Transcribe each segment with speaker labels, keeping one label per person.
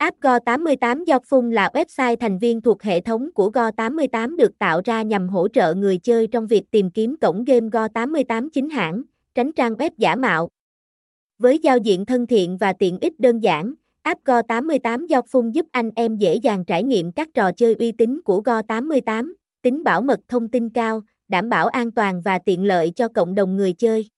Speaker 1: App Go88 Phun là website thành viên thuộc hệ thống của Go88 được tạo ra nhằm hỗ trợ người chơi trong việc tìm kiếm cổng game Go88 chính hãng, tránh trang web giả mạo. Với giao diện thân thiện và tiện ích đơn giản, app Go88 Phun giúp anh em dễ dàng trải nghiệm các trò chơi uy tín của Go88, tính bảo mật thông tin cao, đảm bảo an toàn và tiện lợi cho cộng đồng người chơi.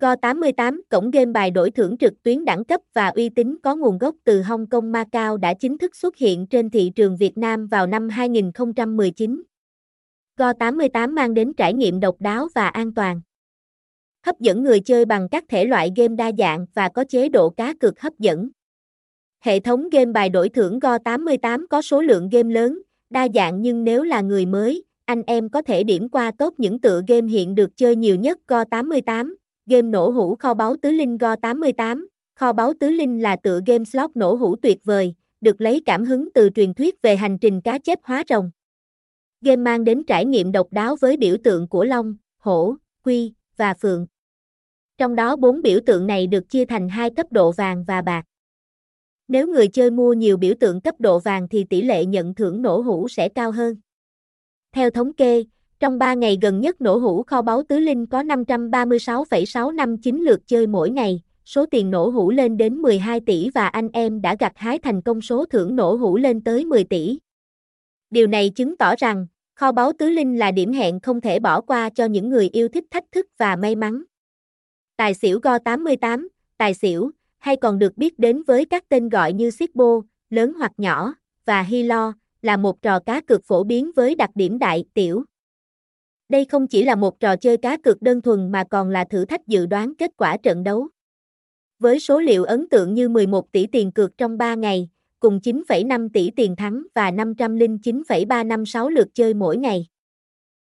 Speaker 1: Go88, cổng game bài đổi thưởng trực tuyến đẳng cấp và uy tín có nguồn gốc từ Hong Kong Macau đã chính thức xuất hiện trên thị trường Việt Nam vào năm 2019. Go88 mang đến trải nghiệm độc đáo và an toàn. Hấp dẫn người chơi bằng các thể loại game đa dạng và có chế độ cá cược hấp dẫn. Hệ thống game bài đổi thưởng Go88 có số lượng game lớn, đa dạng nhưng nếu là người mới, anh em có thể điểm qua tốt những tựa game hiện được chơi nhiều nhất Go88 game nổ hũ kho báu tứ linh Go 88. Kho báu tứ linh là tựa game slot nổ hũ tuyệt vời, được lấy cảm hứng từ truyền thuyết về hành trình cá chép hóa rồng. Game mang đến trải nghiệm độc đáo với biểu tượng của long, hổ, quy và phượng. Trong đó bốn biểu tượng này được chia thành hai cấp độ vàng và bạc. Nếu người chơi mua nhiều biểu tượng cấp độ vàng thì tỷ lệ nhận thưởng nổ hũ sẽ cao hơn. Theo thống kê, trong 3 ngày gần nhất nổ hũ kho báu tứ linh có 536,659 lượt chơi mỗi ngày, số tiền nổ hũ lên đến 12 tỷ và anh em đã gặt hái thành công số thưởng nổ hũ lên tới 10 tỷ. Điều này chứng tỏ rằng, kho báu tứ linh là điểm hẹn không thể bỏ qua cho những người yêu thích thách thức và may mắn. Tài xỉu Go 88, tài xỉu, hay còn được biết đến với các tên gọi như Sipbo, lớn hoặc nhỏ, và Hilo, là một trò cá cược phổ biến với đặc điểm đại, tiểu. Đây không chỉ là một trò chơi cá cược đơn thuần mà còn là thử thách dự đoán kết quả trận đấu. Với số liệu ấn tượng như 11 tỷ tiền cược trong 3 ngày, cùng 9,5 tỷ tiền thắng và 509,356 lượt chơi mỗi ngày.